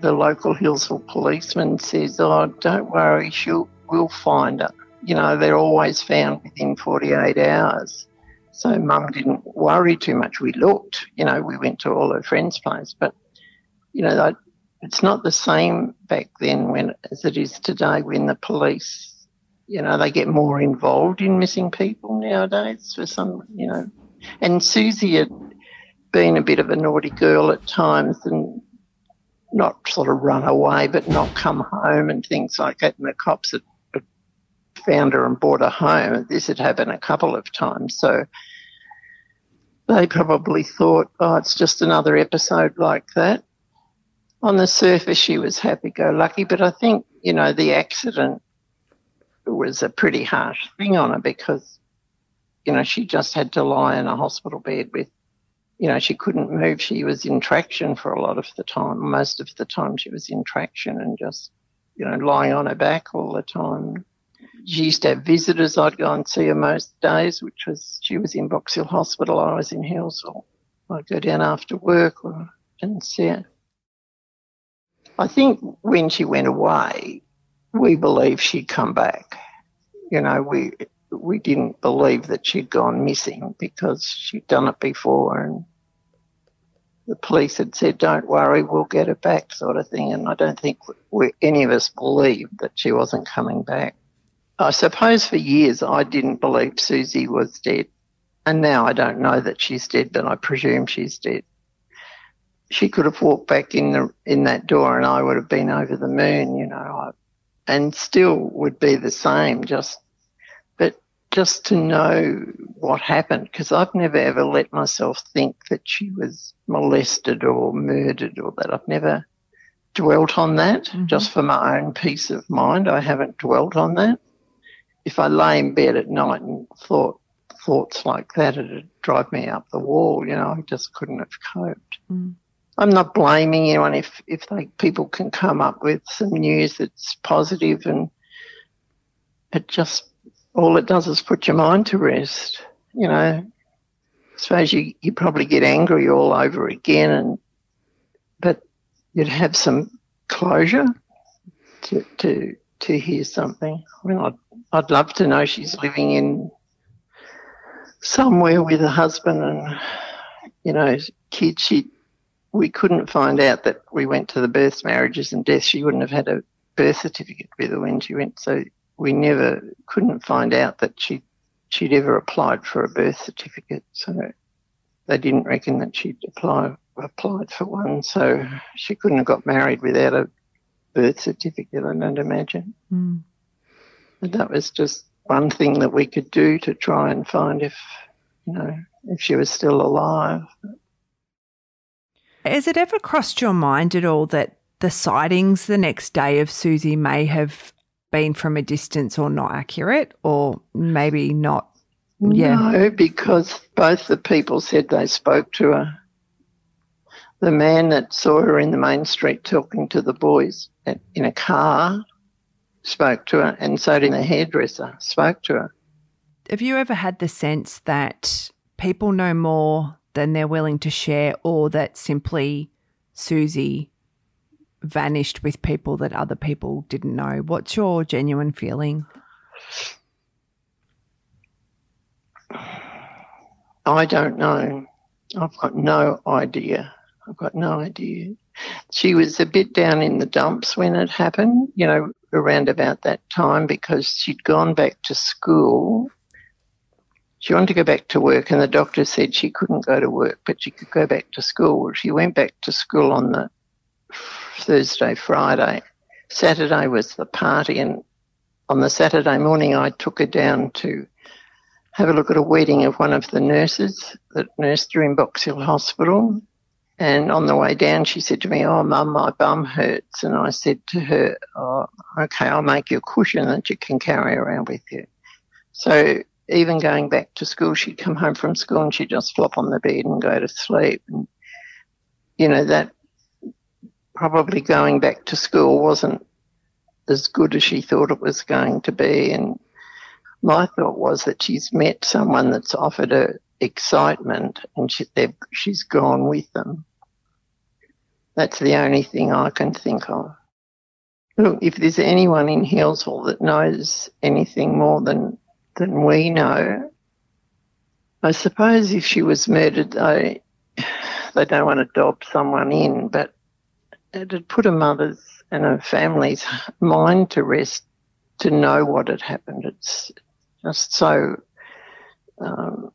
the local Healesville policeman says, Oh, don't worry, she'll, we'll find her. You know, they're always found within 48 hours. So mum didn't worry too much. We looked, you know, we went to all her friends' place, but, you know, it's not the same back then when as it is today when the police you know, they get more involved in missing people nowadays for some, you know. And Susie had been a bit of a naughty girl at times and not sort of run away, but not come home and things like that. And the cops had, found her and brought her home. This had happened a couple of times. So they probably thought, oh, it's just another episode like that. On the surface, she was happy go lucky, but I think, you know, the accident was a pretty harsh thing on her because, you know, she just had to lie in a hospital bed with, you know, she couldn't move. She was in traction for a lot of the time. Most of the time she was in traction and just, you know, lying on her back all the time. She used to have visitors. I'd go and see her most days, which was, she was in Box Hill Hospital. I was in Healesville. I'd go down after work or, and see her. I think when she went away, we believed she'd come back. You know, we we didn't believe that she'd gone missing because she'd done it before and the police had said, don't worry, we'll get her back sort of thing. And I don't think we, any of us believed that she wasn't coming back. I suppose for years I didn't believe Susie was dead. And now I don't know that she's dead, but I presume she's dead. She could have walked back in the in that door and I would have been over the moon, you know. I, and still would be the same, just, just to know what happened, because I've never ever let myself think that she was molested or murdered or that. I've never dwelt on that mm-hmm. just for my own peace of mind. I haven't dwelt on that. If I lay in bed at night and thought thoughts like that, it'd drive me up the wall. You know, I just couldn't have coped. Mm. I'm not blaming anyone if if they, people can come up with some news that's positive and it just all it does is put your mind to rest. You know, I suppose you you probably get angry all over again, and but you'd have some closure to to to hear something. I mean, I'd I'd love to know she's living in somewhere with a husband and you know kids. She we couldn't find out that we went to the births, marriages, and deaths. She wouldn't have had a birth certificate with her when she went, so we never couldn't find out that she she'd ever applied for a birth certificate. So they didn't reckon that she'd apply, applied for one. So she couldn't have got married without a birth certificate. I don't imagine. Mm. But that was just one thing that we could do to try and find if you know if she was still alive. Has it ever crossed your mind at all that the sightings the next day of Susie may have been from a distance or not accurate, or maybe not? Yeah. No, because both the people said they spoke to her. The man that saw her in the main street talking to the boys in a car spoke to her, and so did the hairdresser, spoke to her. Have you ever had the sense that people know more than they're willing to share, or that simply Susie vanished with people that other people didn't know. What's your genuine feeling? I don't know. I've got no idea. I've got no idea. She was a bit down in the dumps when it happened, you know, around about that time because she'd gone back to school. She wanted to go back to work, and the doctor said she couldn't go to work, but she could go back to school. She went back to school on the Thursday, Friday. Saturday was the party, and on the Saturday morning, I took her down to have a look at a wedding of one of the nurses that nursed her in Box Hill Hospital. And on the way down, she said to me, Oh, mum, my bum hurts. And I said to her, Oh, okay, I'll make you a cushion that you can carry around with you. So even going back to school, she'd come home from school and she'd just flop on the bed and go to sleep. And, you know, that probably going back to school wasn't as good as she thought it was going to be. And my thought was that she's met someone that's offered her excitement and she, she's gone with them. That's the only thing I can think of. Look, if there's anyone in Healesville that knows anything more than, than we know, I suppose if she was murdered, they, they don't want to dob someone in, but it'd put a mother's and a family's mind to rest to know what had happened. It's just so um,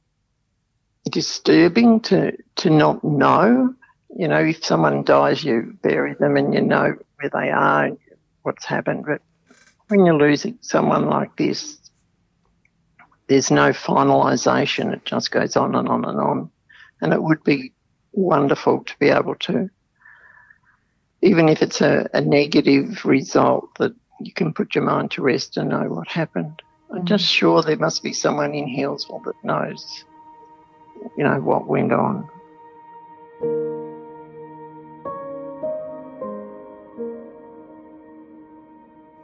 disturbing to to not know. You know, if someone dies, you bury them and you know where they are, what's happened. But when you're losing someone like this, there's no finalisation. It just goes on and on and on. And it would be wonderful to be able to, even if it's a, a negative result, that you can put your mind to rest and know what happened. I'm mm. just sure there must be someone in Healesville that knows, you know, what went on.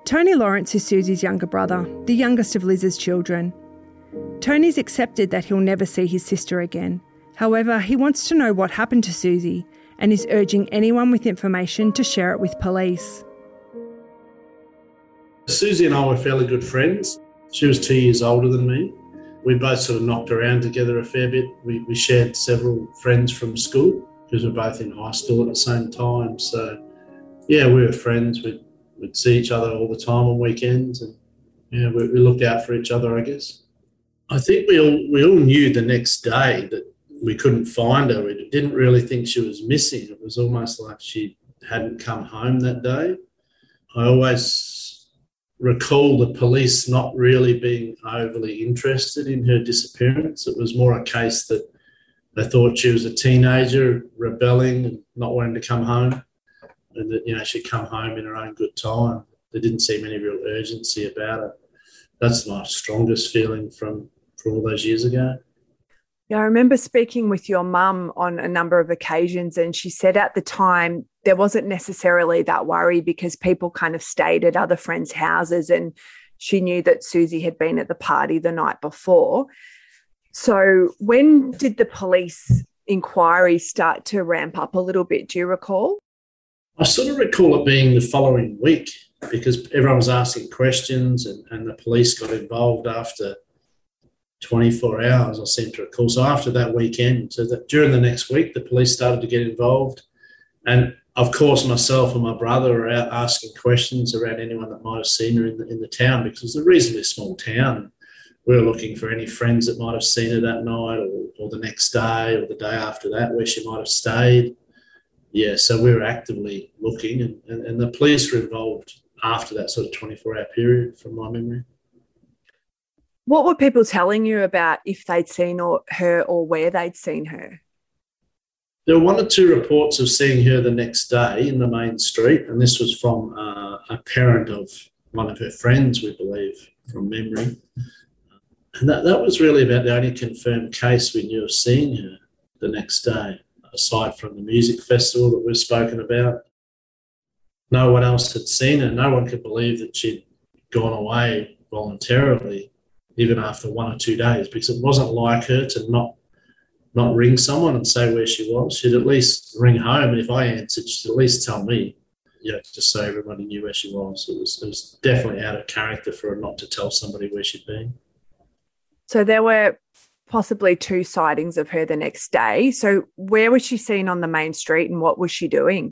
Tony Lawrence is Susie's younger brother, the youngest of Liz's children. Tony's accepted that he'll never see his sister again. However, he wants to know what happened to Susie and is urging anyone with information to share it with police. Susie and I were fairly good friends. She was two years older than me. We both sort of knocked around together a fair bit. We, we shared several friends from school because we we're both in high school at the same time. So, yeah, we were friends. We'd, we'd see each other all the time on weekends and, yeah, we, we looked out for each other, I guess. I think we all, we all knew the next day that we couldn't find her. We didn't really think she was missing. It was almost like she hadn't come home that day. I always recall the police not really being overly interested in her disappearance. It was more a case that they thought she was a teenager rebelling and not wanting to come home, and that you know she'd come home in her own good time. There didn't seem any real urgency about it. That's my strongest feeling from from all those years ago. Yeah, I remember speaking with your mum on a number of occasions, and she said at the time there wasn't necessarily that worry because people kind of stayed at other friends' houses, and she knew that Susie had been at the party the night before. So, when did the police inquiry start to ramp up a little bit? Do you recall? I sort of recall it being the following week because everyone was asking questions, and, and the police got involved after 24 hours, I seem to recall. So after that weekend, so that during the next week, the police started to get involved. And of course, myself and my brother are out asking questions around anyone that might have seen her in the, in the town because it's a reasonably small town. We were looking for any friends that might have seen her that night or, or the next day or the day after that where she might have stayed. Yeah, so we were actively looking, and, and, and the police were involved after that sort of 24 hour period, from my memory. What were people telling you about if they'd seen or, her or where they'd seen her? There were one or two reports of seeing her the next day in the main street, and this was from uh, a parent of one of her friends, we believe, from memory. And that, that was really about the only confirmed case we knew of seeing her the next day, aside from the music festival that we've spoken about. No one else had seen her. No one could believe that she'd gone away voluntarily even after one or two days, because it wasn't like her to not not ring someone and say where she was. She'd at least ring home, and if I answered, she'd at least tell me. you know, just so everybody knew where she was. It was, it was definitely out of character for her not to tell somebody where she'd been. So there were possibly two sightings of her the next day. So where was she seen on the main street and what was she doing?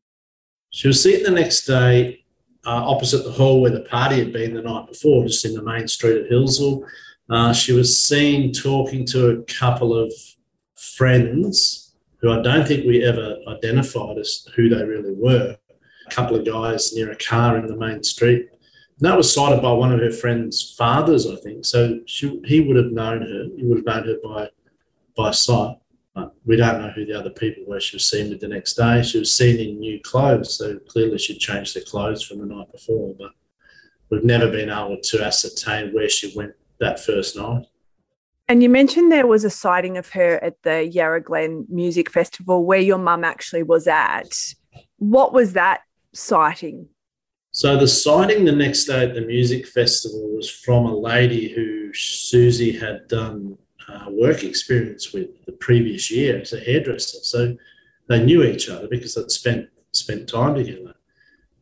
She was seen the next day uh, opposite the hall where the party had been the night before, just in the main street at Healesville. Uh, she was seen talking to a couple of friends who I don't think we ever identified as who they really were. A couple of guys near a car in the main street. And that was sighted by one of her friend's fathers, I think. So she, he would have known her. He would have known her by by sight. But we don't know who the other people were she was seen with the next day. She was seen in new clothes, so clearly she'd changed her clothes from the night before. But we've never been able to ascertain where she went that first night. And you mentioned there was a sighting of her at the Yarra Glen Music Festival where your mum actually was at. What was that sighting? So the sighting the next day at the music festival was from a lady who Susie had done uh, work experience with the previous year as a hairdresser. So they knew each other because they'd spent spent time together.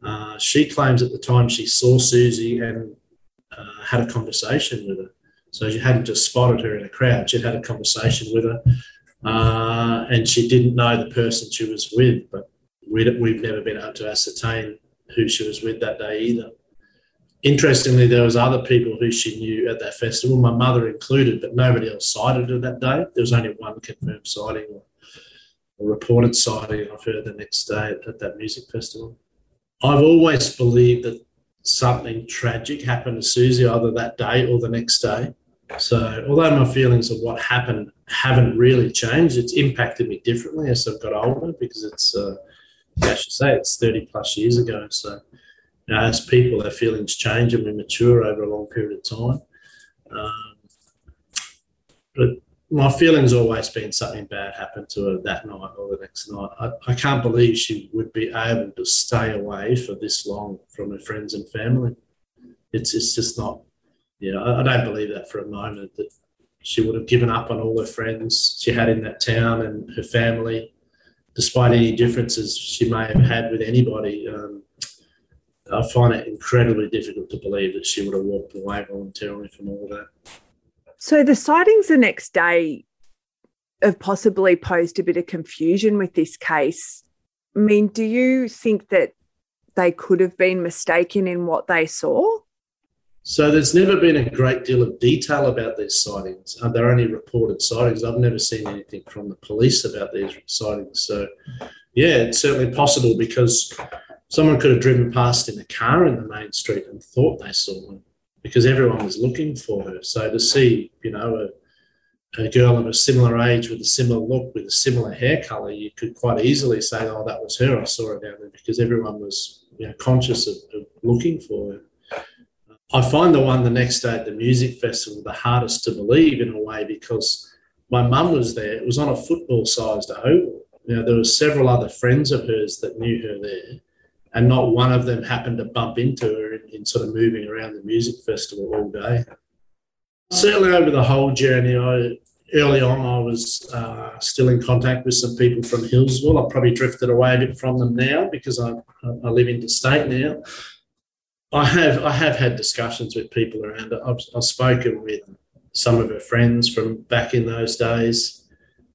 Uh, she claims at the time she saw Susie and uh, had a conversation with her. So she hadn't just spotted her in a crowd; she'd had a conversation with her, uh, and she didn't know the person she was with. But we've never been able to ascertain who she was with that day either. Interestingly, there was other people who she knew at that festival, my mother included, but nobody else sighted her that day. There was only one confirmed sighting or, or reported sighting of her the next day at that music festival. I've always believed that something tragic happened to Susie either that day or the next day. So, although my feelings of what happened haven't really changed, it's impacted me differently as I've got older because it's, uh, I should say, it's 30 plus years ago. So, you know, as people, our feelings change and we mature over a long period of time. Um, but my feeling's always been something bad happened to her that night or the next night. I, I can't believe she would be able to stay away for this long from her friends and family. It's, it's just not, you know, I, I don't believe that for a moment that she would have given up on all her friends she had in that town and her family, despite any differences she may have had with anybody. Um, I find it incredibly difficult to believe that she would have walked away voluntarily from all of that. So the sightings the next day have possibly posed a bit of confusion with this case. I mean, do you think that they could have been mistaken in what they saw? So there's never been a great deal of detail about these sightings. Uh, they're only reported sightings. I've never seen anything from the police about these sightings. So, yeah, it's certainly possible because someone could have driven past in a car in the main street and thought they saw one because everyone was looking for her. So to see, you know, a, a girl of a similar age with a similar look, with a similar hair color, you could quite easily say, "Oh, that was her. I saw her down there," because everyone was, you know, conscious of, of looking for her. I find the one the next day at the music festival the hardest to believe in a way because my mum was there. It was on a football-sized oval. You know, there were several other friends of hers that knew her there and not one of them happened to bump into her in, in, sort of moving around the music festival all day. Certainly over the whole journey, I, early on I was uh, still in contact with some people from Healesville. I've probably drifted away a bit from them now because I, I live interstate now. I have I have had discussions with people around it. I've, I've spoken with some of her friends from back in those days.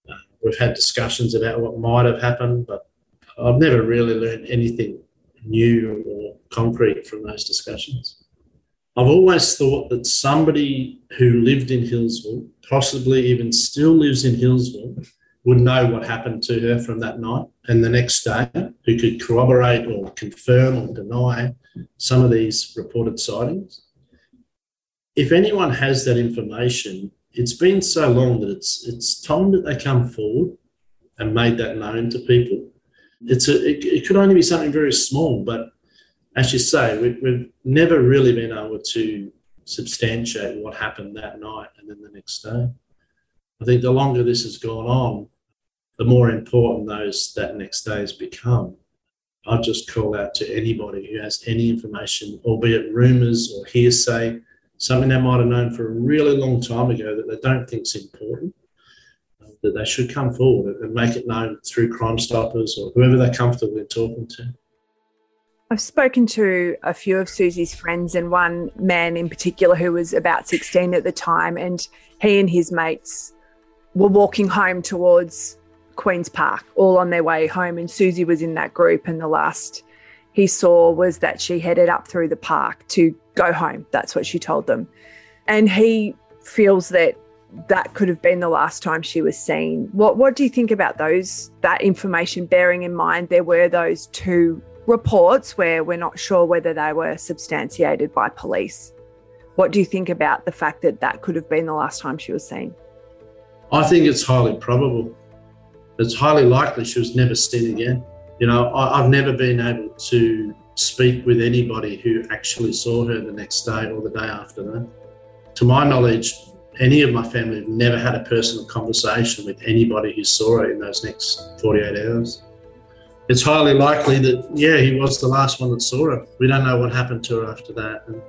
Uh, we've had discussions about what might have happened, but I've never really learned anything new or concrete from those discussions. I've always thought that somebody who lived in Healesville, possibly even still lives in Healesville, would know what happened to her from that night and the next day, who could corroborate or confirm or deny some of these reported sightings. If anyone has that information, it's been so long that it's it's time that they come forward and made that known to people it's a, it, it could only be something very small, but as you say, we, we've never really been able to substantiate what happened that night and then the next day. I think the longer this has gone on, the more important those that next day has become. I'd just call out to anybody who has any information, albeit rumours or hearsay, something they might have known for a really long time ago that they don't think is important, that they should come forward and make it known through Crime Stoppers or whoever they're comfortable in talking to. I've spoken to a few of Susie's friends and one man in particular who was about 16 at the time, and he and his mates were walking home towards Queen's Park, all on their way home. And Susie was in that group, and the last he saw was that she headed up through the park to go home. That's what she told them. And he feels that that could have been the last time she was seen. What what do you think about those that information bearing in mind there were those two reports where we're not sure whether they were substantiated by police. What do you think about the fact that that could have been the last time she was seen? I think it's highly probable. It's highly likely she was never seen again. You know, I, have never been able to speak with anybody who actually saw her the next day or the day after that. To my knowledge, any of my family have never had a personal conversation with anybody who saw her in those next 48 hours. It's highly likely that yeah he was the last one that saw her we don't know what happened to her after that. And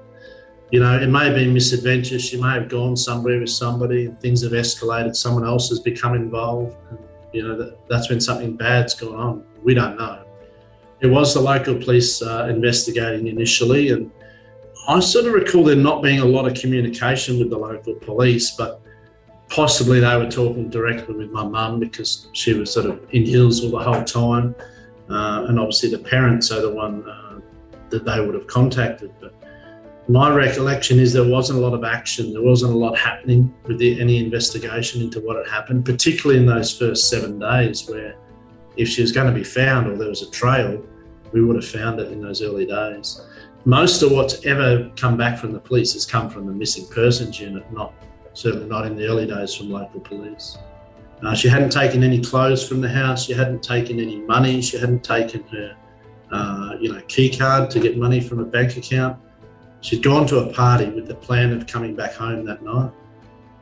you know it may have been misadventure she may have gone somewhere with somebody and things have escalated. Someone else has become involved. And, you know that, that's when something bad's gone on. We don't know. It was the local police uh, investigating initially and i sort of recall there not being a lot of communication with the local police but possibly they were talking directly with my mum because she was sort of in Healesville the whole time uh, and obviously the parents are the one uh, that they would have contacted. But my recollection is there wasn't a lot of action. There wasn't a lot happening with the, any investigation into what had happened, particularly in those first seven days, where if she was going to be found or there was a trail, we would have found it in those early days. Most of what's ever come back from the police has come from the missing persons unit, not certainly not in the early days from local police. Uh, she hadn't taken any clothes from the house. She hadn't taken any money. She hadn't taken her, uh, you know, key card to get money from a bank account. She'd gone to a party with the plan of coming back home that night.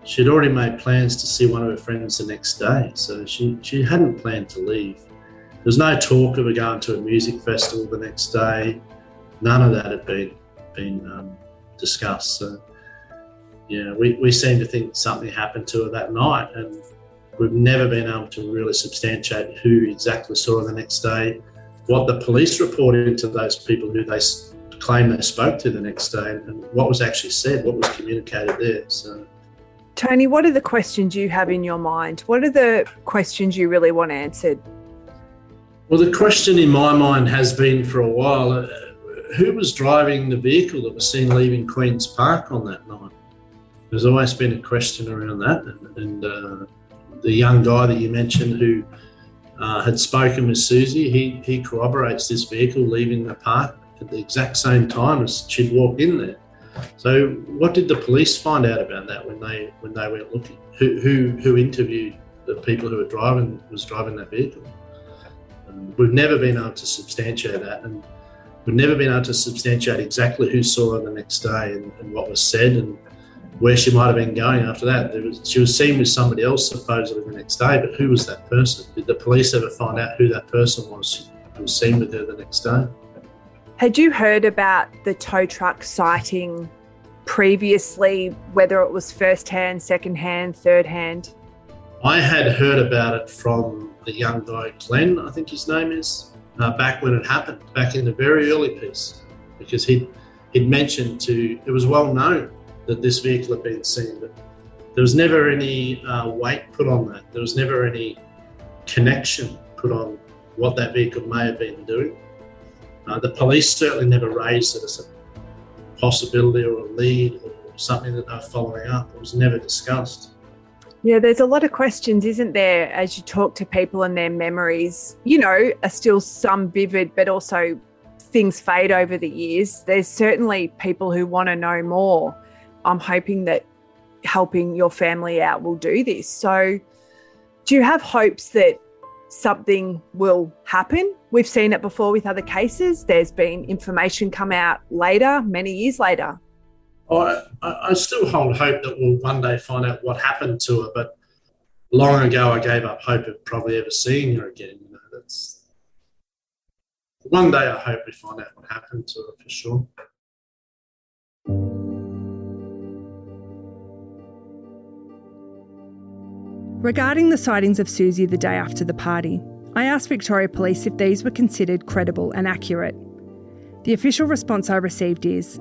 She'd already made plans to see one of her friends the next day, so she, she hadn't planned to leave. There was no talk of her going to a music festival the next day. None of that had been been um, discussed. So, yeah, we, we seem to think something happened to her that night, and We've never been able to really substantiate who exactly saw her the next day, what the police reported to those people who they claim they spoke to the next day, and what was actually said, what was communicated there. So. Tony, what are the questions you have in your mind? What are the questions you really want answered? Well, the question in my mind has been for a while uh, who was driving the vehicle that was seen leaving Queen's Park on that night? There's always been a question around that, and, and uh, the young guy that you mentioned who uh, had spoken with Susie, he, he corroborates this vehicle leaving the park at the exact same time as she'd walked in there. So, what did the police find out about that when they when they went looking? Who who, who interviewed the people who were driving was driving that vehicle? Um, we've never been able to substantiate that, and we've never been able to substantiate exactly who saw her the next day and, and what was said and where she might have been going after that. Was, she was seen with somebody else supposedly the next day, but who was that person? Did the police ever find out who that person was who was seen with her the next day? Had you heard about the tow truck sighting previously, whether it was first hand, second hand, third hand? I had heard about it from the young guy, Glenn, I think his name is, uh, back when it happened, back in the very early piece, because he'd, he'd mentioned to, it was well known that this vehicle had been seen, but there was never any uh, weight put on that. There was never any connection put on what that vehicle may have been doing. Uh, the police certainly never raised it as a possibility or a lead or something that they're following up. It was never discussed. Yeah, there's a lot of questions, isn't there, as you talk to people and their memories, you know, are still some vivid, but also things fade over the years. There's certainly people who want to know more. I'm hoping that helping your family out will do this. So, do you have hopes that something will happen? We've seen it before with other cases. There's been information come out later, many years later. I, I still hold hope that we'll one day find out what happened to her, but long ago I gave up hope of probably ever seeing her again. You know, that's one day I hope we find out what happened to her for sure. Regarding the sightings of Susie the day after the party, I asked Victoria Police if these were considered credible and accurate. The official response I received is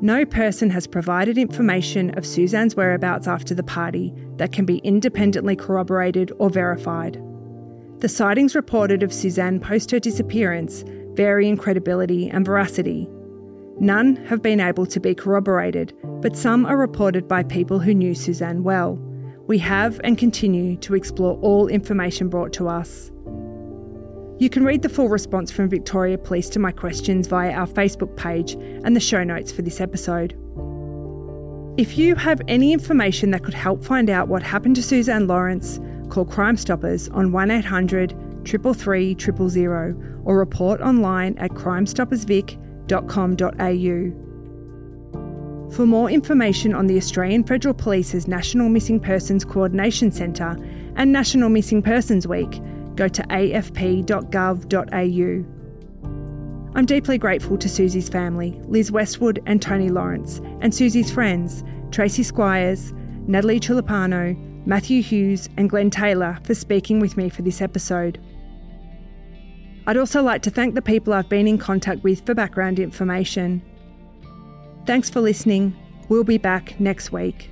No person has provided information of Suzanne's whereabouts after the party that can be independently corroborated or verified. The sightings reported of Suzanne post her disappearance vary in credibility and veracity. None have been able to be corroborated, but some are reported by people who knew Suzanne well. We have and continue to explore all information brought to us. You can read the full response from Victoria Police to my questions via our Facebook page and the show notes for this episode. If you have any information that could help find out what happened to Suzanne Lawrence, call Crime Stoppers on 1800 333 000 or report online at crimestoppersvic.com.au. For more information on the Australian Federal Police's National Missing Persons Coordination Centre and National Missing Persons Week, go to afp.gov.au. I'm deeply grateful to Susie's family, Liz Westwood and Tony Lawrence, and Susie's friends, Tracy Squires, Natalie Chulipano, Matthew Hughes, and Glenn Taylor, for speaking with me for this episode. I'd also like to thank the people I've been in contact with for background information. Thanks for listening. We'll be back next week.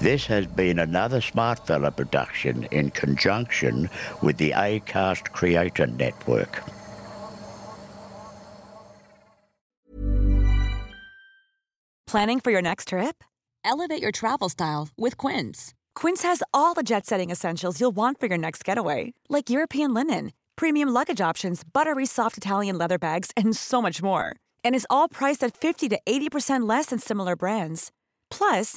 This has been another Smartfella production in conjunction with the ACAST Creator Network. Planning for your next trip? Elevate your travel style with Quince. Quince has all the jet setting essentials you'll want for your next getaway, like European linen, premium luggage options, buttery soft Italian leather bags, and so much more. And is all priced at 50 to 80% less than similar brands. Plus,